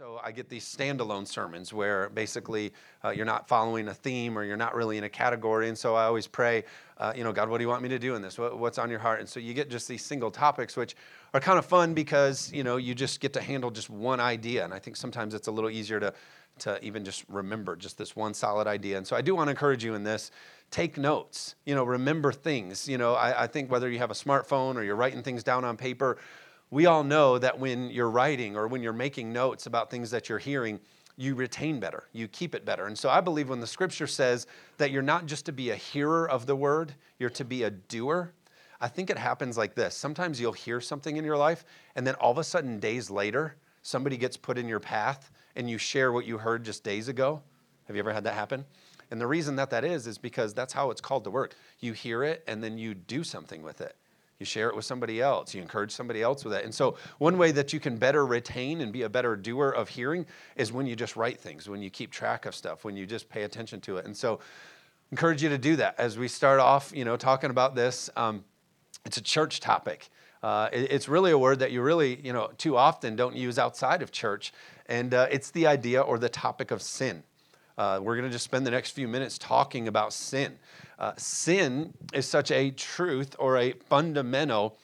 So I get these standalone sermons where basically uh, you're not following a theme or you're not really in a category. And so I always pray, uh, you know, God, what do you want me to do in this? What, what's on your heart? And so you get just these single topics, which are kind of fun because, you know, you just get to handle just one idea. And I think sometimes it's a little easier to, to even just remember just this one solid idea. And so I do want to encourage you in this take notes, you know, remember things. You know, I, I think whether you have a smartphone or you're writing things down on paper, we all know that when you're writing or when you're making notes about things that you're hearing, you retain better, you keep it better. And so I believe when the scripture says that you're not just to be a hearer of the word, you're to be a doer. I think it happens like this. Sometimes you'll hear something in your life, and then all of a sudden, days later, somebody gets put in your path and you share what you heard just days ago. Have you ever had that happen? And the reason that that is, is because that's how it's called to work. You hear it and then you do something with it. You share it with somebody else. You encourage somebody else with it. And so, one way that you can better retain and be a better doer of hearing is when you just write things, when you keep track of stuff, when you just pay attention to it. And so, encourage you to do that as we start off, you know, talking about this. Um, it's a church topic. Uh, it, it's really a word that you really, you know, too often don't use outside of church, and uh, it's the idea or the topic of sin. Uh, we're going to just spend the next few minutes talking about sin. Uh, sin is such a truth or a fundamental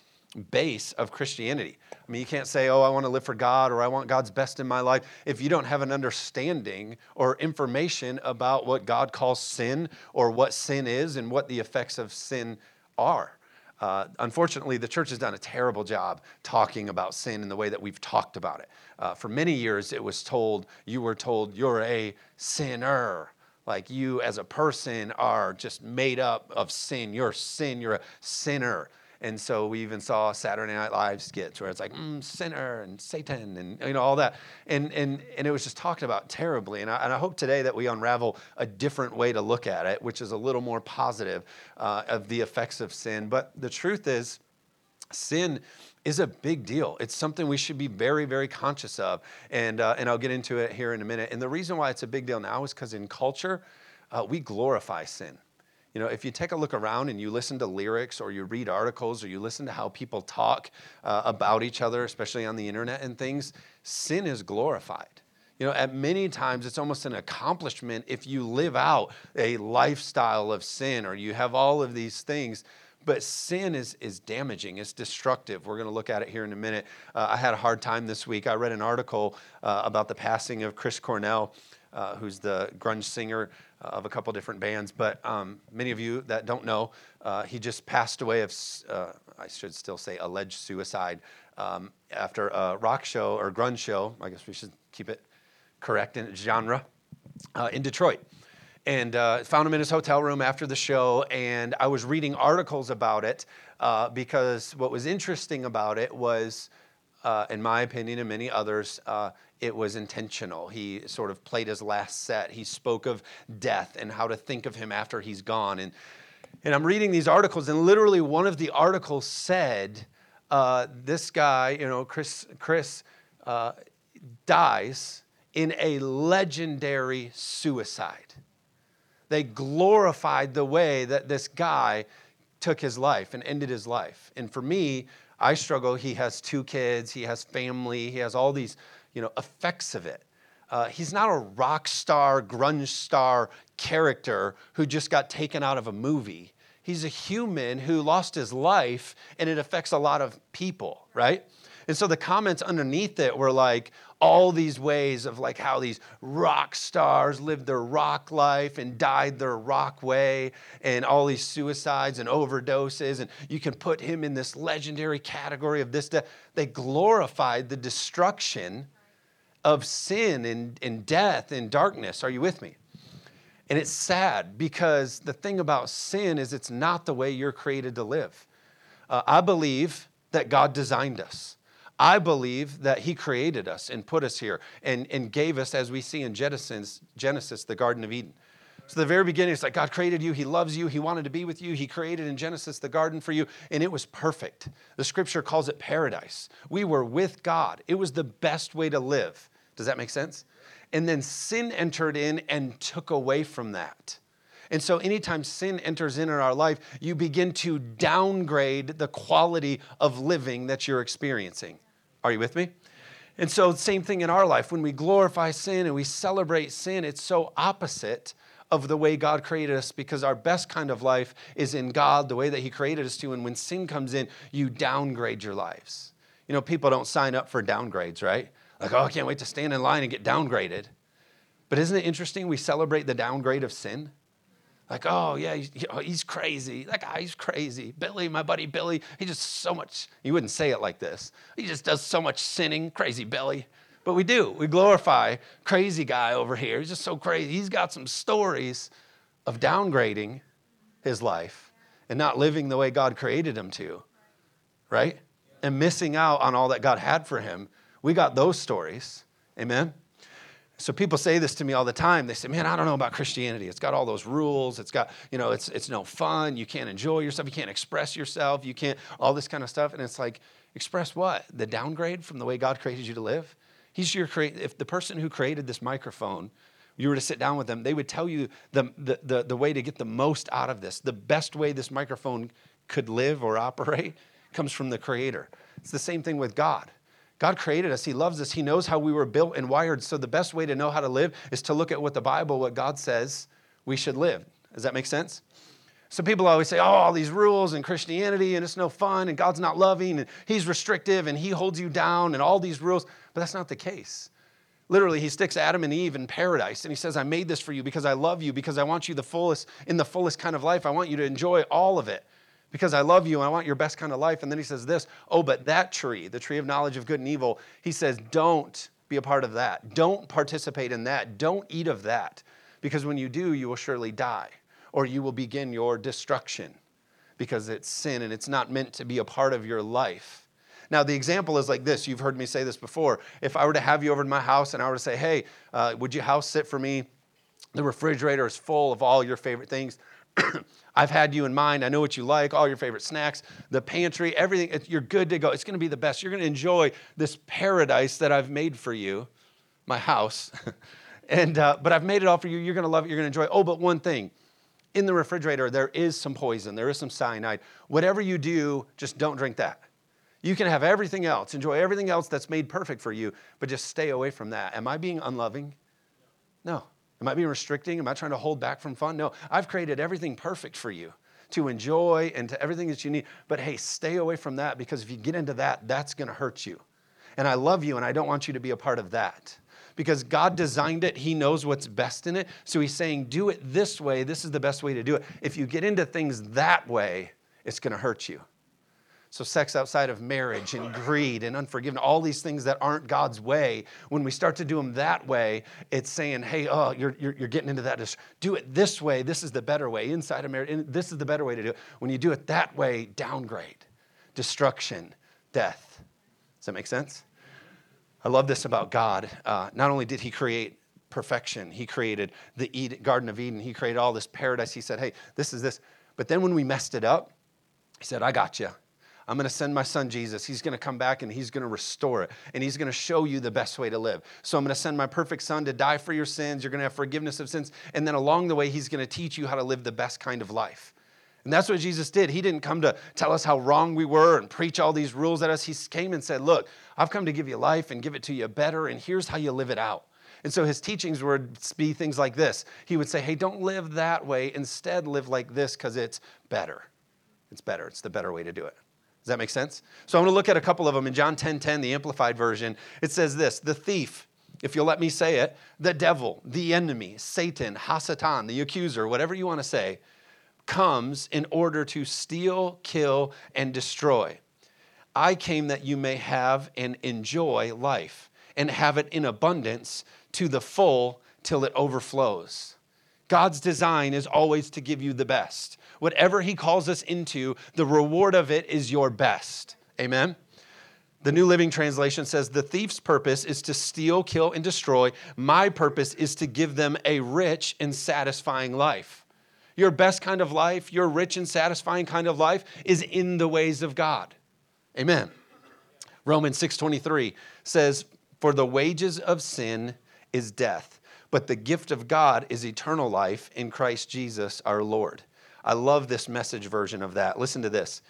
base of Christianity. I mean, you can't say, oh, I want to live for God or I want God's best in my life if you don't have an understanding or information about what God calls sin or what sin is and what the effects of sin are. Uh, unfortunately, the church has done a terrible job talking about sin in the way that we've talked about it. Uh, for many years, it was told, you were told, you're a sinner like you as a person are just made up of sin. You're sin, you're a sinner. And so we even saw Saturday Night Live skits where it's like mm, sinner and Satan and you know all that, and and and it was just talked about terribly. And I, and I hope today that we unravel a different way to look at it, which is a little more positive uh, of the effects of sin. But the truth is, sin is a big deal. It's something we should be very, very conscious of. And, uh, and I'll get into it here in a minute. And the reason why it's a big deal now is because in culture, uh, we glorify sin. You know, if you take a look around and you listen to lyrics or you read articles or you listen to how people talk uh, about each other, especially on the internet and things, sin is glorified. You know, at many times it's almost an accomplishment if you live out a lifestyle of sin or you have all of these things but sin is, is damaging, it's destructive. We're going to look at it here in a minute. Uh, I had a hard time this week. I read an article uh, about the passing of Chris Cornell, uh, who's the grunge singer of a couple different bands. But um, many of you that don't know, uh, he just passed away of, uh, I should still say, alleged suicide um, after a rock show or grunge show. I guess we should keep it correct in genre in Detroit and uh, found him in his hotel room after the show. And I was reading articles about it uh, because what was interesting about it was, uh, in my opinion and many others, uh, it was intentional. He sort of played his last set. He spoke of death and how to think of him after he's gone. And, and I'm reading these articles, and literally one of the articles said, uh, this guy, you know, Chris, Chris uh, dies in a legendary suicide. They glorified the way that this guy took his life and ended his life. And for me, I struggle. He has two kids, he has family, he has all these, you know, effects of it. Uh, he's not a rock star, grunge star character who just got taken out of a movie. He's a human who lost his life, and it affects a lot of people, right? And so the comments underneath it were like, all these ways of like how these rock stars lived their rock life and died their rock way and all these suicides and overdoses and you can put him in this legendary category of this death they glorified the destruction of sin and, and death and darkness are you with me and it's sad because the thing about sin is it's not the way you're created to live uh, i believe that god designed us I believe that He created us and put us here and, and gave us, as we see in Genesis, Genesis, the Garden of Eden. So, the very beginning, it's like God created you, He loves you, He wanted to be with you, He created in Genesis the garden for you, and it was perfect. The scripture calls it paradise. We were with God, it was the best way to live. Does that make sense? And then sin entered in and took away from that. And so, anytime sin enters in in our life, you begin to downgrade the quality of living that you're experiencing. Are you with me? And so, same thing in our life. When we glorify sin and we celebrate sin, it's so opposite of the way God created us because our best kind of life is in God, the way that He created us to. And when sin comes in, you downgrade your lives. You know, people don't sign up for downgrades, right? Like, oh, I can't wait to stand in line and get downgraded. But isn't it interesting? We celebrate the downgrade of sin. Like, oh, yeah, he's, crazy. That guy, he's crazy. Billy, my buddy Billy, he just so much, you wouldn't say it like this. He just does so much sinning. Crazy Billy. But we do. We glorify crazy guy over here. He's just so crazy. He's got some stories of downgrading his life and not living the way God created him to, right? And missing out on all that God had for him. We got those stories. Amen. So people say this to me all the time. They say, "Man, I don't know about Christianity. It's got all those rules. It's got, you know, it's it's no fun. You can't enjoy yourself. You can't express yourself. You can't all this kind of stuff." And it's like, express what? The downgrade from the way God created you to live? He's your create. If the person who created this microphone, you were to sit down with them, they would tell you the, the, the, the way to get the most out of this. The best way this microphone could live or operate comes from the Creator. It's the same thing with God. God created us. He loves us. He knows how we were built and wired. So the best way to know how to live is to look at what the Bible, what God says we should live. Does that make sense? So people always say, oh, all these rules and Christianity and it's no fun and God's not loving and he's restrictive and he holds you down and all these rules. But that's not the case. Literally, he sticks Adam and Eve in paradise and he says, I made this for you because I love you, because I want you the fullest, in the fullest kind of life. I want you to enjoy all of it because I love you and I want your best kind of life. And then he says this, oh, but that tree, the tree of knowledge of good and evil, he says, don't be a part of that. Don't participate in that. Don't eat of that. Because when you do, you will surely die or you will begin your destruction because it's sin and it's not meant to be a part of your life. Now, the example is like this. You've heard me say this before. If I were to have you over to my house and I were to say, hey, uh, would you house sit for me? The refrigerator is full of all your favorite things. I've had you in mind. I know what you like, all your favorite snacks, the pantry, everything. You're good to go. It's going to be the best. You're going to enjoy this paradise that I've made for you, my house. and uh, but I've made it all for you. You're going to love it. You're going to enjoy it. Oh, but one thing. In the refrigerator, there is some poison. There is some cyanide. Whatever you do, just don't drink that. You can have everything else, enjoy everything else that's made perfect for you, but just stay away from that. Am I being unloving? No. Am I being restricting? Am I trying to hold back from fun? No, I've created everything perfect for you to enjoy and to everything that you need. But hey, stay away from that because if you get into that, that's going to hurt you. And I love you and I don't want you to be a part of that. Because God designed it, He knows what's best in it. So He's saying, do it this way. This is the best way to do it. If you get into things that way, it's going to hurt you. So, sex outside of marriage and greed and unforgiveness, all these things that aren't God's way, when we start to do them that way, it's saying, hey, oh, you're, you're, you're getting into that. Just do it this way. This is the better way. Inside of marriage, this is the better way to do it. When you do it that way, downgrade, destruction, death. Does that make sense? I love this about God. Uh, not only did He create perfection, He created the Eden, Garden of Eden, He created all this paradise. He said, hey, this is this. But then when we messed it up, He said, I got you. I'm going to send my son Jesus. He's going to come back and he's going to restore it. And he's going to show you the best way to live. So I'm going to send my perfect son to die for your sins. You're going to have forgiveness of sins. And then along the way, he's going to teach you how to live the best kind of life. And that's what Jesus did. He didn't come to tell us how wrong we were and preach all these rules at us. He came and said, Look, I've come to give you life and give it to you better, and here's how you live it out. And so his teachings would be things like this. He would say, Hey, don't live that way. Instead, live like this because it's better. It's better. It's the better way to do it. Does that make sense? So I'm going to look at a couple of them. In John 10 10, the Amplified Version, it says this The thief, if you'll let me say it, the devil, the enemy, Satan, Hasatan, the accuser, whatever you want to say, comes in order to steal, kill, and destroy. I came that you may have and enjoy life and have it in abundance to the full till it overflows. God's design is always to give you the best whatever He calls us into, the reward of it is your best. Amen? The New Living Translation says, The thief's purpose is to steal, kill, and destroy. My purpose is to give them a rich and satisfying life. Your best kind of life, your rich and satisfying kind of life is in the ways of God. Amen. Romans 6:23 says, "For the wages of sin is death, but the gift of God is eternal life in Christ Jesus our Lord." I love this message version of that. Listen to this.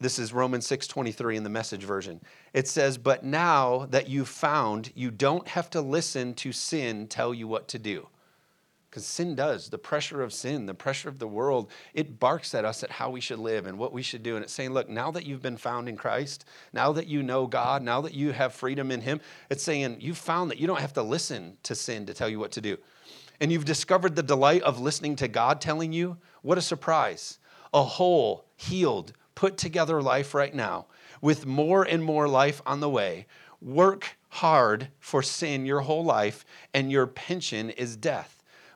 This is Romans 6:23 in the message version. It says, "But now that you've found, you don't have to listen to sin tell you what to do." Because sin does. The pressure of sin, the pressure of the world, it barks at us at how we should live and what we should do. And it's saying, look, now that you've been found in Christ, now that you know God, now that you have freedom in Him, it's saying you've found that you don't have to listen to sin to tell you what to do. And you've discovered the delight of listening to God telling you. What a surprise. A whole, healed, put together life right now with more and more life on the way. Work hard for sin your whole life, and your pension is death.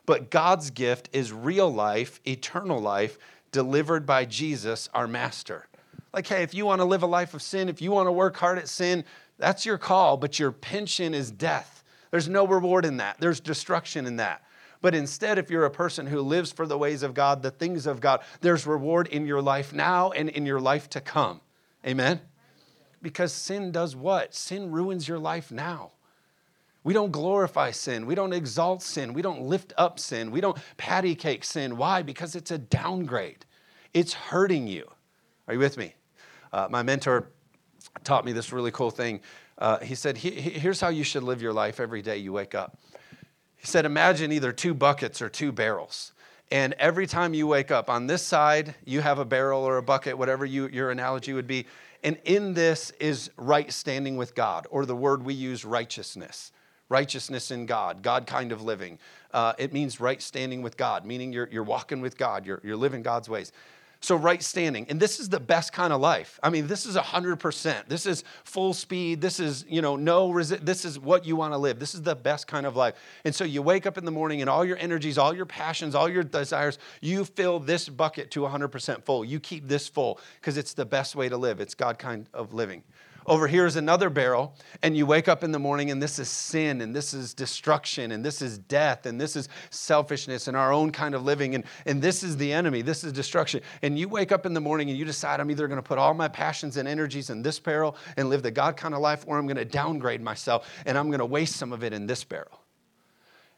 But God's gift is real life, eternal life, delivered by Jesus, our master. Like, hey, if you want to live a life of sin, if you want to work hard at sin, that's your call, but your pension is death. There's no reward in that, there's destruction in that. But instead, if you're a person who lives for the ways of God, the things of God, there's reward in your life now and in your life to come. Amen? Because sin does what? Sin ruins your life now. We don't glorify sin. We don't exalt sin. We don't lift up sin. We don't patty cake sin. Why? Because it's a downgrade. It's hurting you. Are you with me? Uh, my mentor taught me this really cool thing. Uh, he said, Here's how you should live your life every day you wake up. He said, Imagine either two buckets or two barrels. And every time you wake up, on this side, you have a barrel or a bucket, whatever you, your analogy would be. And in this is right standing with God, or the word we use, righteousness. Righteousness in God, God kind of living. Uh, it means right standing with God, meaning you're, you're walking with God, you're, you're living God's ways. So, right standing. And this is the best kind of life. I mean, this is 100%. This is full speed. This is, you know, no resist. This is what you want to live. This is the best kind of life. And so you wake up in the morning and all your energies, all your passions, all your desires, you fill this bucket to 100% full. You keep this full because it's the best way to live. It's God kind of living. Over here is another barrel, and you wake up in the morning, and this is sin, and this is destruction, and this is death, and this is selfishness, and our own kind of living, and, and this is the enemy, this is destruction. And you wake up in the morning and you decide, I'm either going to put all my passions and energies in this barrel and live the God kind of life, or I'm going to downgrade myself and I'm going to waste some of it in this barrel.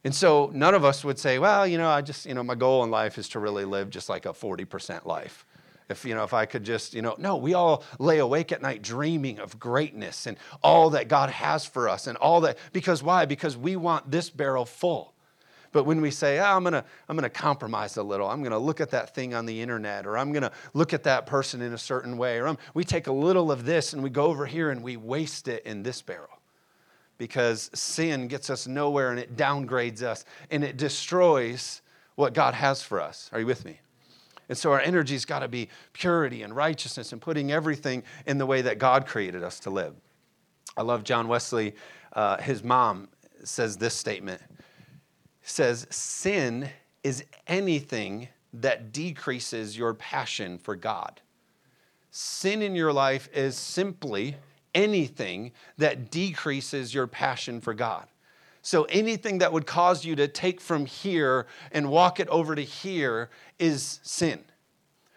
And so none of us would say, well, you know, I just, you know, my goal in life is to really live just like a 40% life if you know if i could just you know no we all lay awake at night dreaming of greatness and all that god has for us and all that because why? Because we want this barrel full. But when we say oh, i'm going to i'm to compromise a little. I'm going to look at that thing on the internet or i'm going to look at that person in a certain way or I'm, we take a little of this and we go over here and we waste it in this barrel. Because sin gets us nowhere and it downgrades us and it destroys what god has for us. Are you with me and so our energy's got to be purity and righteousness and putting everything in the way that God created us to live. I love John Wesley. Uh, his mom says this statement says, Sin is anything that decreases your passion for God. Sin in your life is simply anything that decreases your passion for God. So anything that would cause you to take from here and walk it over to here is sin.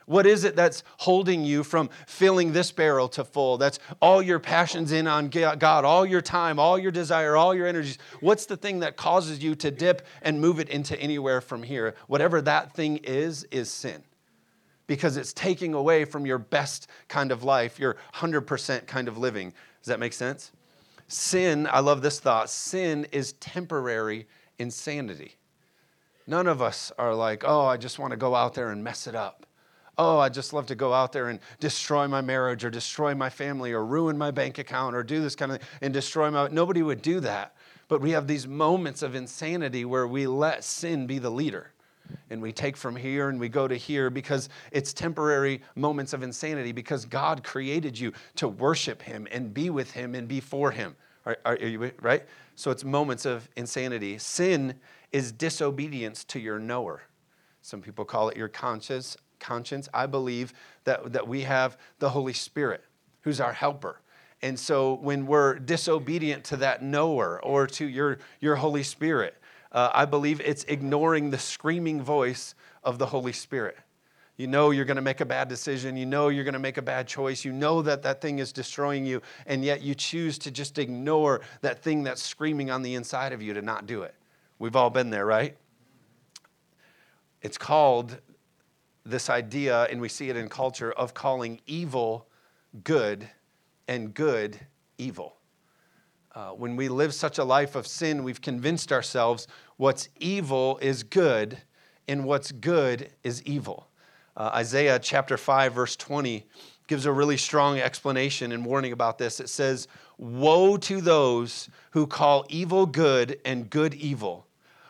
What is it that's holding you from filling this barrel to full? That's all your passions in on God, all your time, all your desire, all your energies. What's the thing that causes you to dip and move it into anywhere from here? Whatever that thing is, is sin. Because it's taking away from your best kind of life, your 100% kind of living. Does that make sense? Sin, I love this thought sin is temporary insanity. None of us are like, oh, I just want to go out there and mess it up. Oh, I just love to go out there and destroy my marriage or destroy my family or ruin my bank account or do this kind of thing and destroy my. Nobody would do that. But we have these moments of insanity where we let sin be the leader. And we take from here and we go to here because it's temporary moments of insanity because God created you to worship Him and be with Him and be for Him. Are, are, are you right? So it's moments of insanity. Sin is disobedience to your knower. Some people call it your conscience. Conscience. I believe that, that we have the Holy Spirit, who's our helper. And so when we're disobedient to that knower or to your, your Holy Spirit, uh, I believe it's ignoring the screaming voice of the Holy Spirit. You know you're going to make a bad decision. You know you're going to make a bad choice. You know that that thing is destroying you, and yet you choose to just ignore that thing that's screaming on the inside of you to not do it. We've all been there, right? It's called this idea, and we see it in culture, of calling evil good and good evil. Uh, when we live such a life of sin, we've convinced ourselves what's evil is good and what's good is evil. Uh, Isaiah chapter 5, verse 20 gives a really strong explanation and warning about this. It says, Woe to those who call evil good and good evil,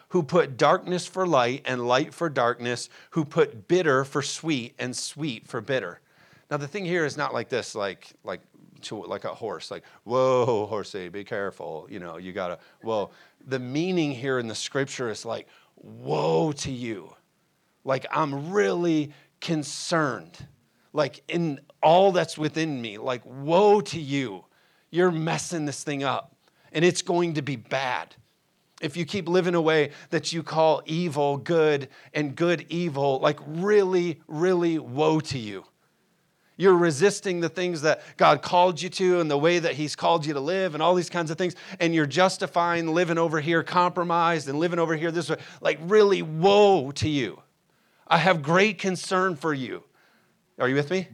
who put darkness for light and light for darkness, who put bitter for sweet and sweet for bitter. Now the thing here is not like this, like like to like a horse, like whoa, horsey, be careful. You know, you gotta. Well, the meaning here in the scripture is like, woe to you, like I'm really concerned, like in all that's within me, like woe to you, you're messing this thing up, and it's going to be bad if you keep living a way that you call evil good and good evil, like really, really woe to you. You're resisting the things that God called you to and the way that He's called you to live and all these kinds of things. And you're justifying living over here compromised and living over here this way. Like, really, woe to you. I have great concern for you. Are you with me?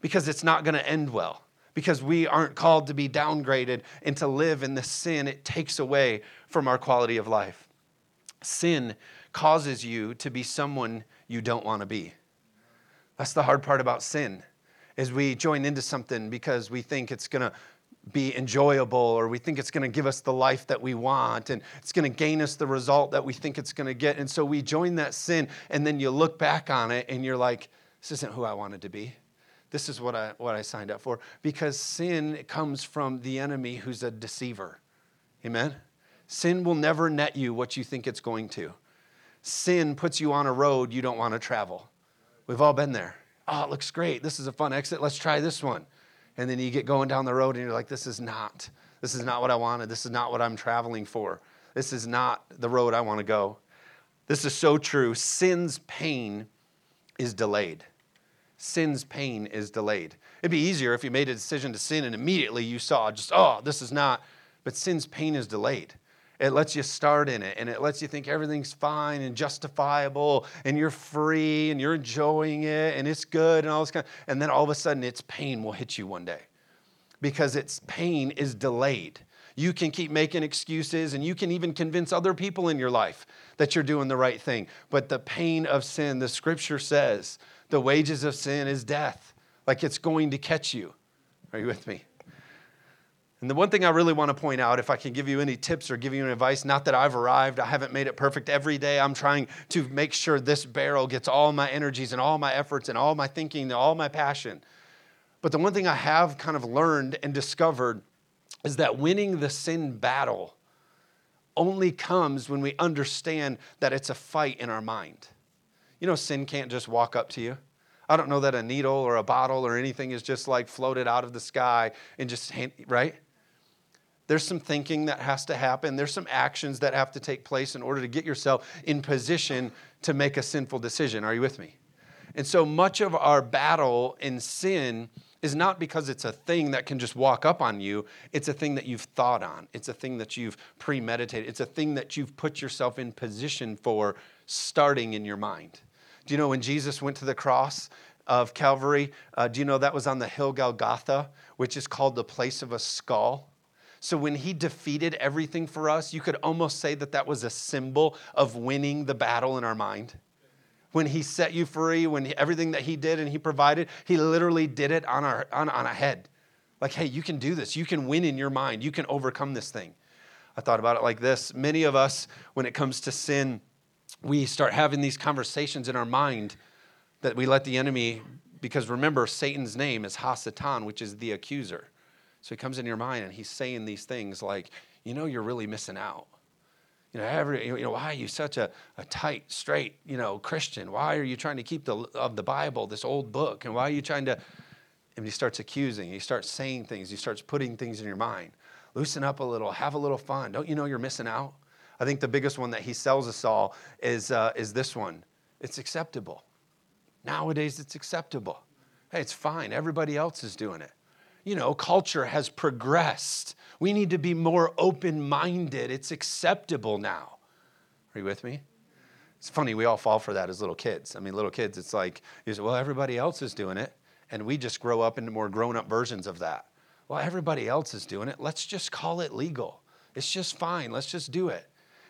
Because it's not going to end well. Because we aren't called to be downgraded and to live in the sin it takes away from our quality of life. Sin causes you to be someone you don't want to be. That's the hard part about sin is we join into something because we think it's going to be enjoyable or we think it's going to give us the life that we want and it's going to gain us the result that we think it's going to get. And so we join that sin and then you look back on it and you're like, this isn't who I wanted to be. This is what I, what I signed up for. Because sin comes from the enemy who's a deceiver. Amen? Sin will never net you what you think it's going to. Sin puts you on a road you don't want to travel. We've all been there oh, it looks great. This is a fun exit. Let's try this one. And then you get going down the road and you're like, this is not. This is not what I wanted. This is not what I'm traveling for. This is not the road I want to go. This is so true. Sin's pain is delayed. Sin's pain is delayed. It'd be easier if you made a decision to sin and immediately you saw just, oh, this is not. But sin's pain is delayed. It lets you start in it and it lets you think everything's fine and justifiable and you're free and you're enjoying it and it's good and all this kind of, and then all of a sudden its pain will hit you one day because its pain is delayed. You can keep making excuses and you can even convince other people in your life that you're doing the right thing. But the pain of sin, the scripture says, the wages of sin is death. Like it's going to catch you. Are you with me? And the one thing I really want to point out, if I can give you any tips or give you any advice, not that I've arrived, I haven't made it perfect every day. I'm trying to make sure this barrel gets all my energies and all my efforts and all my thinking and all my passion. But the one thing I have kind of learned and discovered is that winning the sin battle only comes when we understand that it's a fight in our mind. You know, sin can't just walk up to you. I don't know that a needle or a bottle or anything is just like floated out of the sky and just, right? There's some thinking that has to happen. There's some actions that have to take place in order to get yourself in position to make a sinful decision. Are you with me? And so much of our battle in sin is not because it's a thing that can just walk up on you. It's a thing that you've thought on. It's a thing that you've premeditated. It's a thing that you've put yourself in position for starting in your mind. Do you know when Jesus went to the cross of Calvary, uh, do you know that was on the hill Golgotha, which is called the place of a skull? So when he defeated everything for us, you could almost say that that was a symbol of winning the battle in our mind. When he set you free, when he, everything that he did and he provided, he literally did it on, our, on, on a head. Like, hey, you can do this. You can win in your mind. You can overcome this thing. I thought about it like this. Many of us, when it comes to sin, we start having these conversations in our mind that we let the enemy, because remember, Satan's name is Hasatan, which is the accuser. So he comes in your mind and he's saying these things like, you know, you're really missing out. You know, every, you know, why are you such a, a tight, straight, you know, Christian? Why are you trying to keep the of the Bible, this old book? And why are you trying to? And he starts accusing. He starts saying things. He starts putting things in your mind. Loosen up a little. Have a little fun. Don't you know you're missing out? I think the biggest one that he sells us all is uh, is this one. It's acceptable. Nowadays, it's acceptable. Hey, it's fine. Everybody else is doing it you know, culture has progressed. We need to be more open minded. It's acceptable now. Are you with me? It's funny, we all fall for that as little kids. I mean, little kids, it's like, you say, well, everybody else is doing it. And we just grow up into more grown up versions of that. Well, everybody else is doing it. Let's just call it legal. It's just fine. Let's just do it.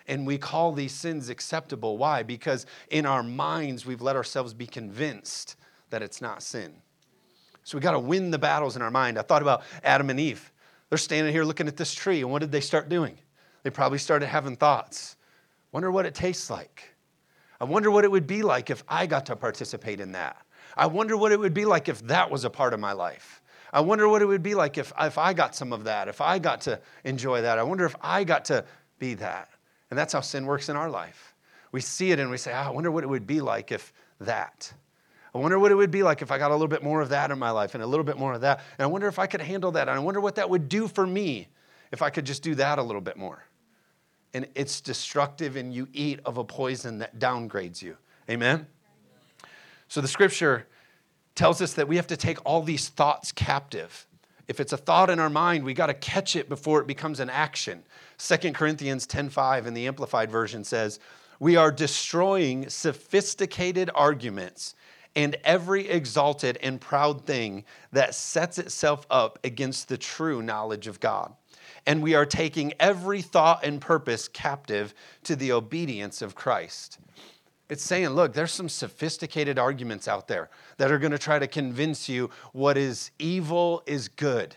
And we call these sins acceptable. Why? Because in our minds, we've let ourselves be convinced that it's not sin. So we got to win the battles in our mind. I thought about Adam and Eve. They're standing here looking at this tree, and what did they start doing? They probably started having thoughts. Wonder what it tastes like. I wonder what it would be like if I got to participate in that. I wonder what it would be like if that was a part of my life. I wonder what it would be like if, if I got some of that, if I got to enjoy that. I wonder if I got to be that. And that's how sin works in our life. We see it and we say, oh, I wonder what it would be like if that. I wonder what it would be like if I got a little bit more of that in my life and a little bit more of that. And I wonder if I could handle that. And I wonder what that would do for me if I could just do that a little bit more. And it's destructive, and you eat of a poison that downgrades you. Amen? So the scripture tells us that we have to take all these thoughts captive. If it's a thought in our mind, we got to catch it before it becomes an action. 2 Corinthians 10:5 in the amplified version says, "We are destroying sophisticated arguments and every exalted and proud thing that sets itself up against the true knowledge of God. And we are taking every thought and purpose captive to the obedience of Christ. It's saying, look, there's some sophisticated arguments out there that are going to try to convince you what is evil is good.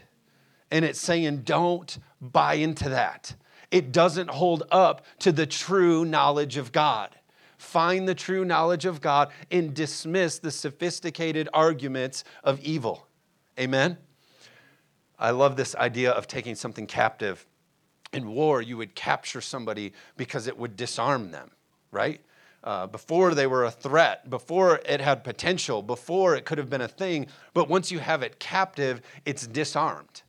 And it's saying, don't buy into that. It doesn't hold up to the true knowledge of God find the true knowledge of God, and dismiss the sophisticated arguments of evil. Amen? I love this idea of taking something captive. In war, you would capture somebody because it would disarm them, right? Uh, before they were a threat, before it had potential, before it could have been a thing. But once you have it captive, it's disarmed.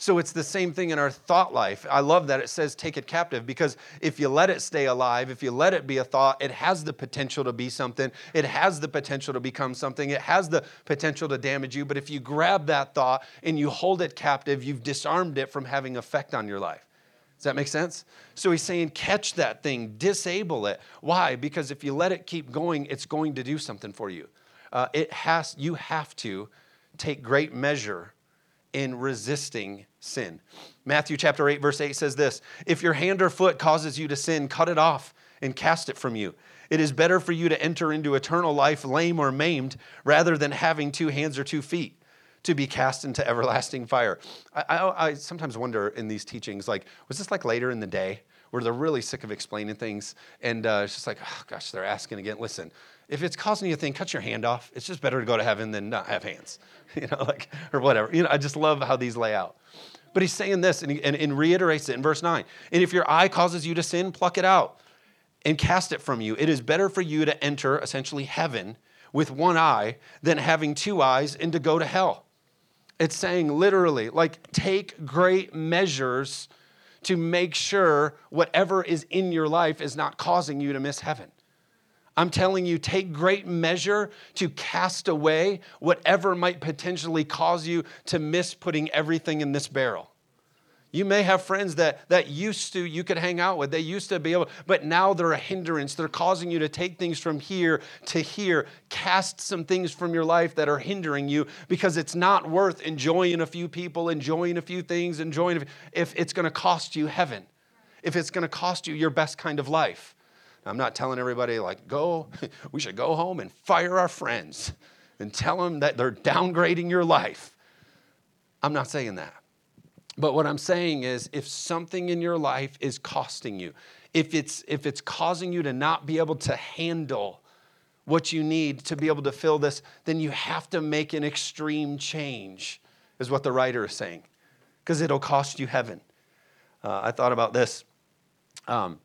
So it's the same thing in our thought life. I love that it says take it captive because if you let it stay alive, if you let it be a thought, it has the potential to be something. It has the potential to become something. It has the potential to damage you. But if you grab that thought and you hold it captive, you've disarmed it from having effect on your life. Does that make sense? So he's saying, catch that thing, disable it. Why? Because if you let it keep going, it's going to do something for you. Uh, it has. You have to take great measure in resisting sin. Matthew chapter 8 verse 8 says this, if your hand or foot causes you to sin, cut it off and cast it from you. It is better for you to enter into eternal life lame or maimed rather than having two hands or two feet to be cast into everlasting fire. I, I, I sometimes wonder in these teachings, like, was this like later in the day where they're really sick of explaining things? And uh, it's just like, oh gosh, they're asking again. Listen, if it's causing you to think, cut your hand off. It's just better to go to heaven than not have hands, you know, like, or whatever. You know, I just love how these lay out. But he's saying this and, and, and reiterates it in verse 9. And if your eye causes you to sin, pluck it out and cast it from you. It is better for you to enter essentially heaven with one eye than having two eyes and to go to hell. It's saying literally, like, take great measures to make sure whatever is in your life is not causing you to miss heaven. I'm telling you, take great measure to cast away whatever might potentially cause you to miss putting everything in this barrel. You may have friends that, that used to, you could hang out with, they used to be able, but now they're a hindrance. They're causing you to take things from here to here, cast some things from your life that are hindering you because it's not worth enjoying a few people, enjoying a few things, enjoying, if it's gonna cost you heaven, if it's gonna cost you your best kind of life. I'm not telling everybody, like, go, we should go home and fire our friends and tell them that they're downgrading your life. I'm not saying that. But what I'm saying is if something in your life is costing you, if it's if it's causing you to not be able to handle what you need to be able to fill this, then you have to make an extreme change, is what the writer is saying, because it'll cost you heaven. Uh, I thought about this. Um,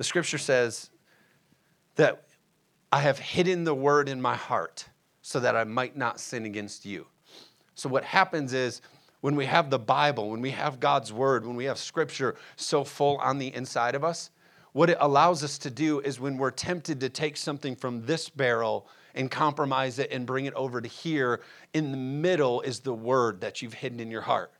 the scripture says that I have hidden the word in my heart so that I might not sin against you. So, what happens is when we have the Bible, when we have God's word, when we have scripture so full on the inside of us, what it allows us to do is when we're tempted to take something from this barrel and compromise it and bring it over to here, in the middle is the word that you've hidden in your heart.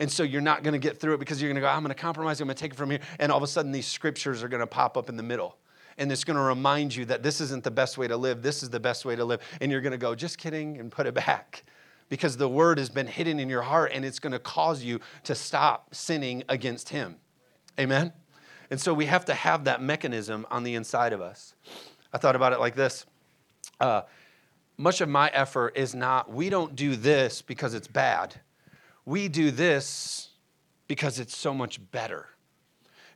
And so you're not going to get through it because you're going to go, I'm going to compromise, I'm going to take it from here. And all of a sudden, these scriptures are going to pop up in the middle. and it's going to remind you that this isn't the best way to live, this is the best way to live. And you're going to go, just kidding, and put it back. Because the word has been hidden in your heart and it's going to cause you to stop sinning against Him. Amen? And so we have to have that mechanism on the inside of us. I thought about it like this. Uh, much of my effort is not, we don't do this because it's bad. We do this because it's so much better.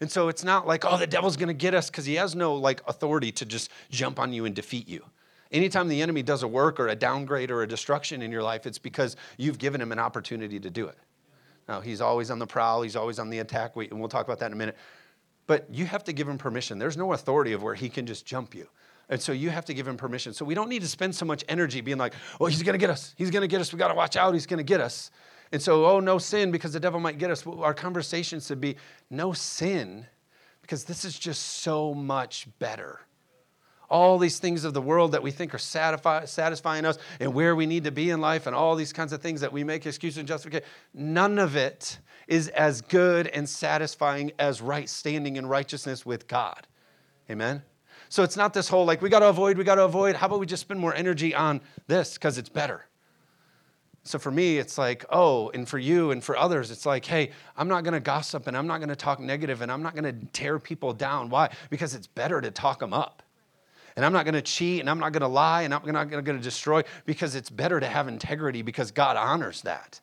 And so it's not like, oh, the devil's going to get us because he has no like authority to just jump on you and defeat you. Anytime the enemy does a work or a downgrade or a destruction in your life, it's because you've given him an opportunity to do it. Now, he's always on the prowl, he's always on the attack, and we'll talk about that in a minute. But you have to give him permission. There's no authority of where he can just jump you. And so you have to give him permission. So we don't need to spend so much energy being like, oh, he's going to get us. He's going to get us. We got to watch out. He's going to get us. And so, oh, no sin because the devil might get us. Our conversation should be no sin because this is just so much better. All these things of the world that we think are satisfy, satisfying us and where we need to be in life and all these kinds of things that we make excuses and justification, none of it is as good and satisfying as right standing in righteousness with God. Amen? So it's not this whole like, we got to avoid, we got to avoid. How about we just spend more energy on this because it's better? So for me, it's like, oh, and for you and for others, it's like, hey, I'm not to gossip and I'm not to talk negative and I'm not to tear people down. Why? Because it's better to talk them up. And I'm not to cheat and I'm not to lie and I'm not to destroy because it's better to have integrity because God honors that.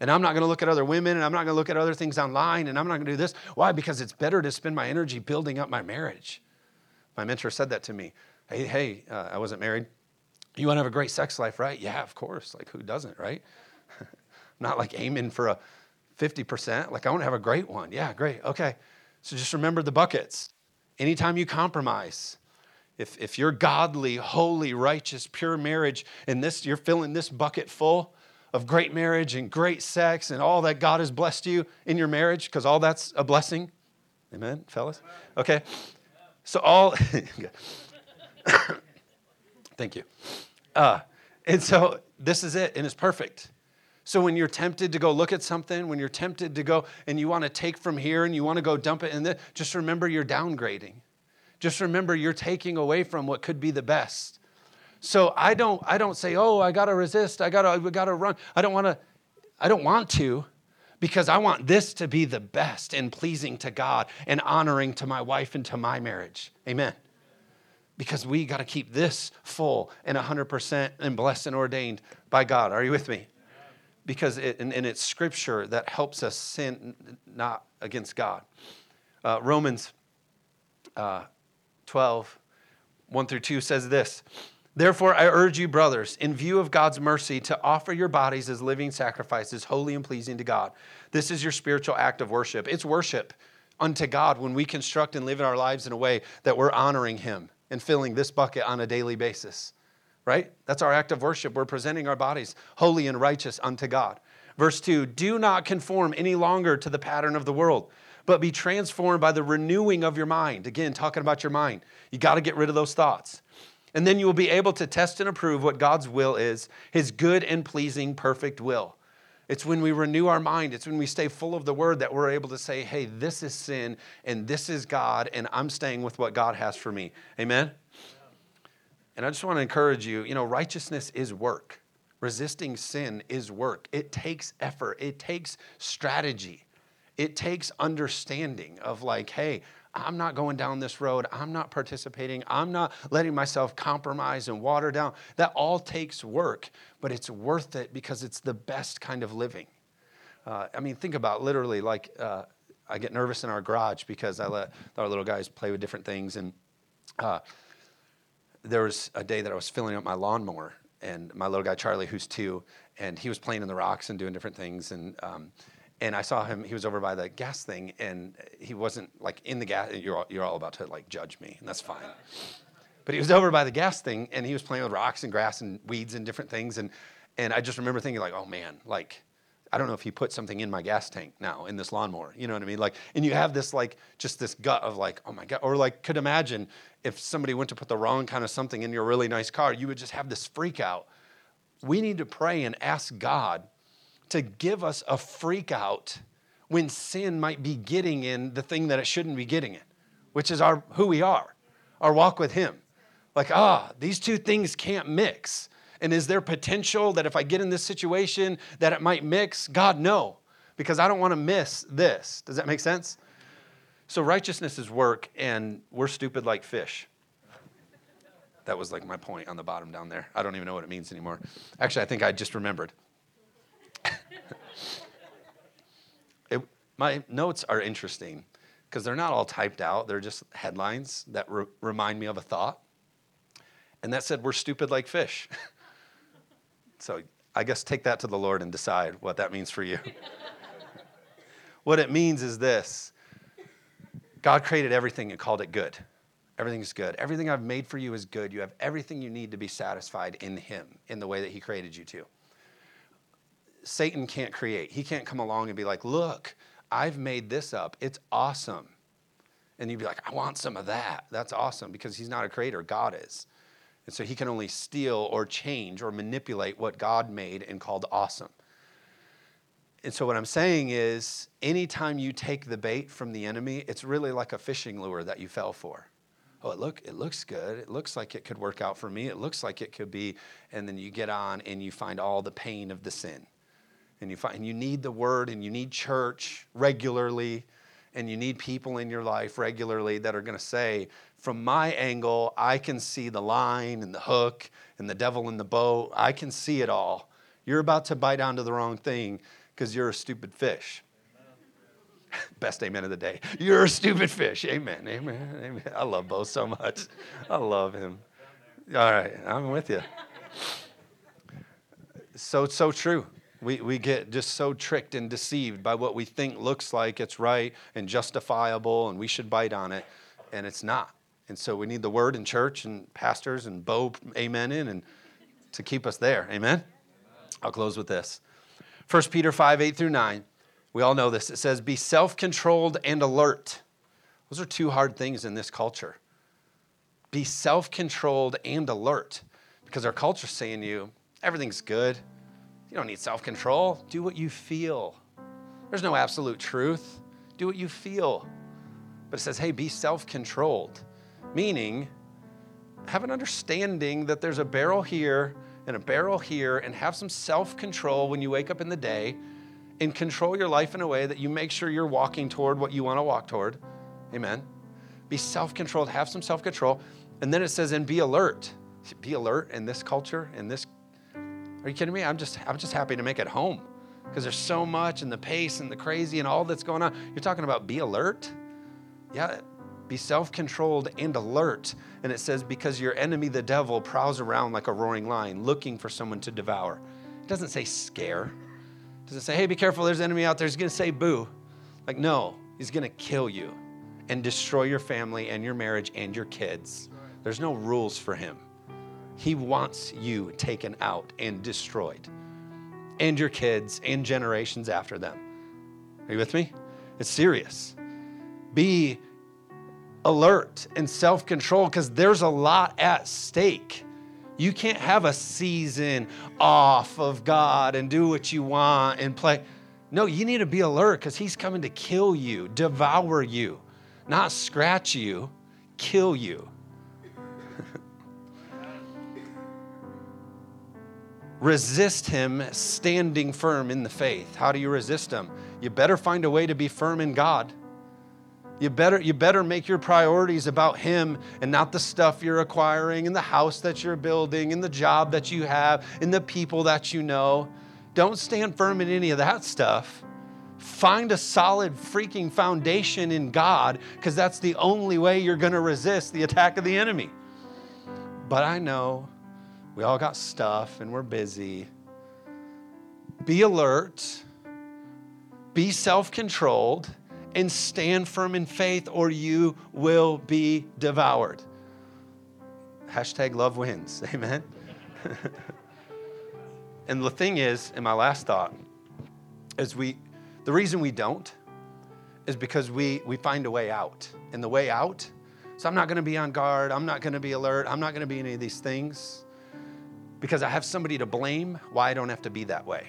And I'm not to look at other women and I'm not to look at other things online and I'm not to do this. Why? Because it's better to spend my energy building up my marriage. My mentor said that to me. Hey, hey, uh, I wasn't married. You want to have a great sex life, right? Yeah, of course. Like, who doesn't, right? not like aiming for a 50%. Like, I want to have a great one. Yeah, great. Okay. So just remember the buckets. Anytime you compromise, if, if you're godly, holy, righteous, pure marriage, and this you're filling this bucket full, of great marriage and great sex and all that God has blessed you in your marriage, because all that's a blessing. Amen, fellas? Okay. So, all, thank you. Uh, and so, this is it, and it's perfect. So, when you're tempted to go look at something, when you're tempted to go and you want to take from here and you want to go dump it in there, just remember you're downgrading. Just remember you're taking away from what could be the best. So I don't, I don't say, oh, I gotta resist, I gotta, I gotta run. I don't wanna, I don't want to because I want this to be the best and pleasing to God and honoring to my wife and to my marriage. Amen. Because we got to keep this full and 100% and blessed and ordained by God. Are you with me? Because it, and, and it's scripture that helps us sin not against God. Uh, Romans uh, 12, 1 through 2 says this Therefore, I urge you, brothers, in view of God's mercy, to offer your bodies as living sacrifices, holy and pleasing to God. This is your spiritual act of worship. It's worship unto God when we construct and live in our lives in a way that we're honoring Him and filling this bucket on a daily basis, right? That's our act of worship. We're presenting our bodies holy and righteous unto God. Verse 2 Do not conform any longer to the pattern of the world, but be transformed by the renewing of your mind. Again, talking about your mind. You got to get rid of those thoughts and then you will be able to test and approve what God's will is, his good and pleasing, perfect will. It's when we renew our mind, it's when we stay full of the word that we're able to say, hey, this is sin and this is God, and I'm staying with what God has for me. Amen? And I just want to encourage you you know, righteousness is work. Resisting sin is work. It takes effort, it takes strategy, it takes understanding of, like, hey, I'm not going down this road. I'm not participating. I'm not letting myself compromise and water down. That all takes work, but it's worth it because it's the best kind of living. Uh, I mean, think about literally like uh, I get nervous in our garage because I let our little guys play with different things. And uh, there was a day that I was filling up my lawnmower, and my little guy Charlie, who's two, and he was playing in the rocks and doing different things. And um, and I saw him. He was over by the gas thing, and he wasn't like in the gas. You're all, you're all about to like judge me, and that's fine. But he was over by the gas thing, and he was playing with rocks and grass and weeds and different things, and and I just remember thinking like, oh man, like I don't know if he put something in my gas tank now in this lawnmower. You know what I mean? Like, and you have this like just this gut of like, oh my god, or like could imagine if somebody went to put the wrong kind of something in your really nice car, you would just have this freak out. We need to pray and ask God to give us a freak out when sin might be getting in the thing that it shouldn't be getting in, which is our who we are, our walk with Him. Like, ah, these two things can't mix. And is there potential that if I get in this situation that it might mix? God, no, because I don't want to miss this. Does that make sense? So righteousness is work, and we're stupid like fish. That was like my point on the bottom down there. I don't even know what it means anymore. Actually, I think I just remembered. it, my notes are interesting because they're not all typed out, they're just headlines that re- remind me of a thought. And that said, we're stupid like fish. so I guess take that to the Lord and decide what that means for you. what it means is this God created everything and called it good. Everything's good. Everything I've made for you is good. You have everything you need to be satisfied in Him, in the way that He created you to. Satan can't create. He can't come along and be like, look, I've made this up. It's awesome. And you'd be like, I want some of that. That's awesome because he's not a creator, God is. And so he can only steal or change or manipulate what God made and called awesome. And so what I'm saying is, anytime you take the bait from the enemy, it's really like a fishing lure that you fell for. Oh, it look it looks good. It looks like it could work out for me. It looks like it could be, and then you get on and you find all the pain of the sin. And you find you need the word and you need church regularly and you need people in your life regularly that are going to say, from my angle, I can see the line and the hook and the devil in the boat. I can see it all. You're about to bite onto the wrong thing because you're a stupid fish. Best amen of the day. You're a stupid fish. Amen. Amen. Amen. I love Bo so much. I love him. All right, I'm with you. So, so true. We, we get just so tricked and deceived by what we think looks like it's right and justifiable and we should bite on it, and it's not. And so we need the word in church and pastors and Bo amen in and to keep us there. Amen? I'll close with this. 1 Peter 5, 8 through 9. We all know this. It says, Be self controlled and alert. Those are two hard things in this culture. Be self controlled and alert because our culture's saying to you, everything's good. You don't need self control. Do what you feel. There's no absolute truth. Do what you feel. But it says, hey, be self controlled meaning have an understanding that there's a barrel here and a barrel here, and have some self control when you wake up in the day and control your life in a way that you make sure you're walking toward what you want to walk toward. Amen. Be self controlled, have some self control. And then it says, and be alert. Be alert in this culture, in this. Are you kidding me? I'm just, I'm just happy to make it home because there's so much and the pace and the crazy and all that's going on. You're talking about be alert? Yeah, be self controlled and alert. And it says, because your enemy, the devil, prowls around like a roaring lion looking for someone to devour. It doesn't say scare. It doesn't say, hey, be careful, there's an enemy out there. He's going to say boo. Like, no, he's going to kill you and destroy your family and your marriage and your kids. There's no rules for him. He wants you taken out and destroyed, and your kids and generations after them. Are you with me? It's serious. Be alert and self control because there's a lot at stake. You can't have a season off of God and do what you want and play. No, you need to be alert because He's coming to kill you, devour you, not scratch you, kill you. Resist Him standing firm in the faith. How do you resist Him? You better find a way to be firm in God. You better, you better make your priorities about Him and not the stuff you're acquiring and the house that you're building and the job that you have and the people that you know. Don't stand firm in any of that stuff. Find a solid freaking foundation in God because that's the only way you're going to resist the attack of the enemy. But I know we all got stuff and we're busy. Be alert, be self controlled and stand firm in faith, or you will be devoured. Hashtag love wins. Amen. and the thing is, in my last thought, is we the reason we don't is because we we find a way out. And the way out, so I'm not gonna be on guard, I'm not gonna be alert, I'm not gonna be any of these things. Because I have somebody to blame why I don't have to be that way.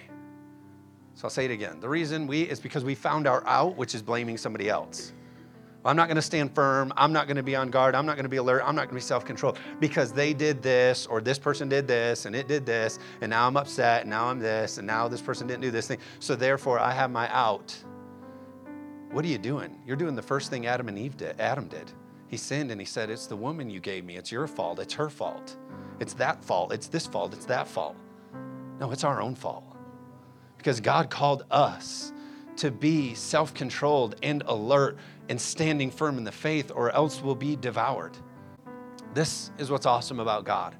So I'll say it again. The reason we is because we found our out, which is blaming somebody else. I'm not going to stand firm. I'm not going to be on guard. I'm not going to be alert. I'm not going to be self controlled because they did this or this person did this and it did this and now I'm upset and now I'm this and now this person didn't do this thing. So therefore I have my out. What are you doing? You're doing the first thing Adam and Eve did. Adam did. He sinned and he said, It's the woman you gave me. It's your fault. It's her fault. It's that fault. It's this fault. It's that fault. No, it's our own fault. Because God called us to be self controlled and alert and standing firm in the faith, or else we'll be devoured. This is what's awesome about God.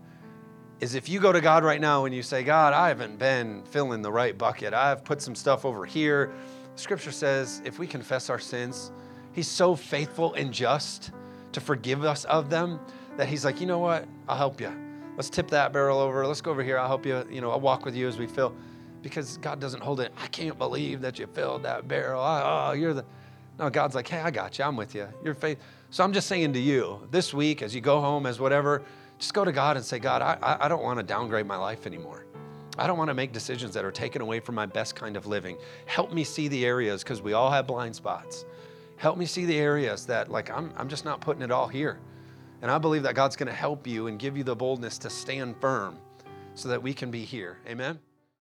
Is if you go to God right now and you say, God, I haven't been filling the right bucket. I've put some stuff over here. Scripture says if we confess our sins, He's so faithful and just to forgive us of them that He's like, you know what? I'll help you. Let's tip that barrel over. Let's go over here. I'll help you. You know, I'll walk with you as we fill. Because God doesn't hold it. I can't believe that you filled that barrel. Oh, you're the. No, God's like, hey, I got you. I'm with you. Your faith. So I'm just saying to you this week, as you go home, as whatever, just go to God and say, God, I, I don't want to downgrade my life anymore. I don't want to make decisions that are taken away from my best kind of living. Help me see the areas, because we all have blind spots. Help me see the areas that, like, I'm, I'm just not putting it all here. And I believe that God's going to help you and give you the boldness to stand firm so that we can be here. Amen.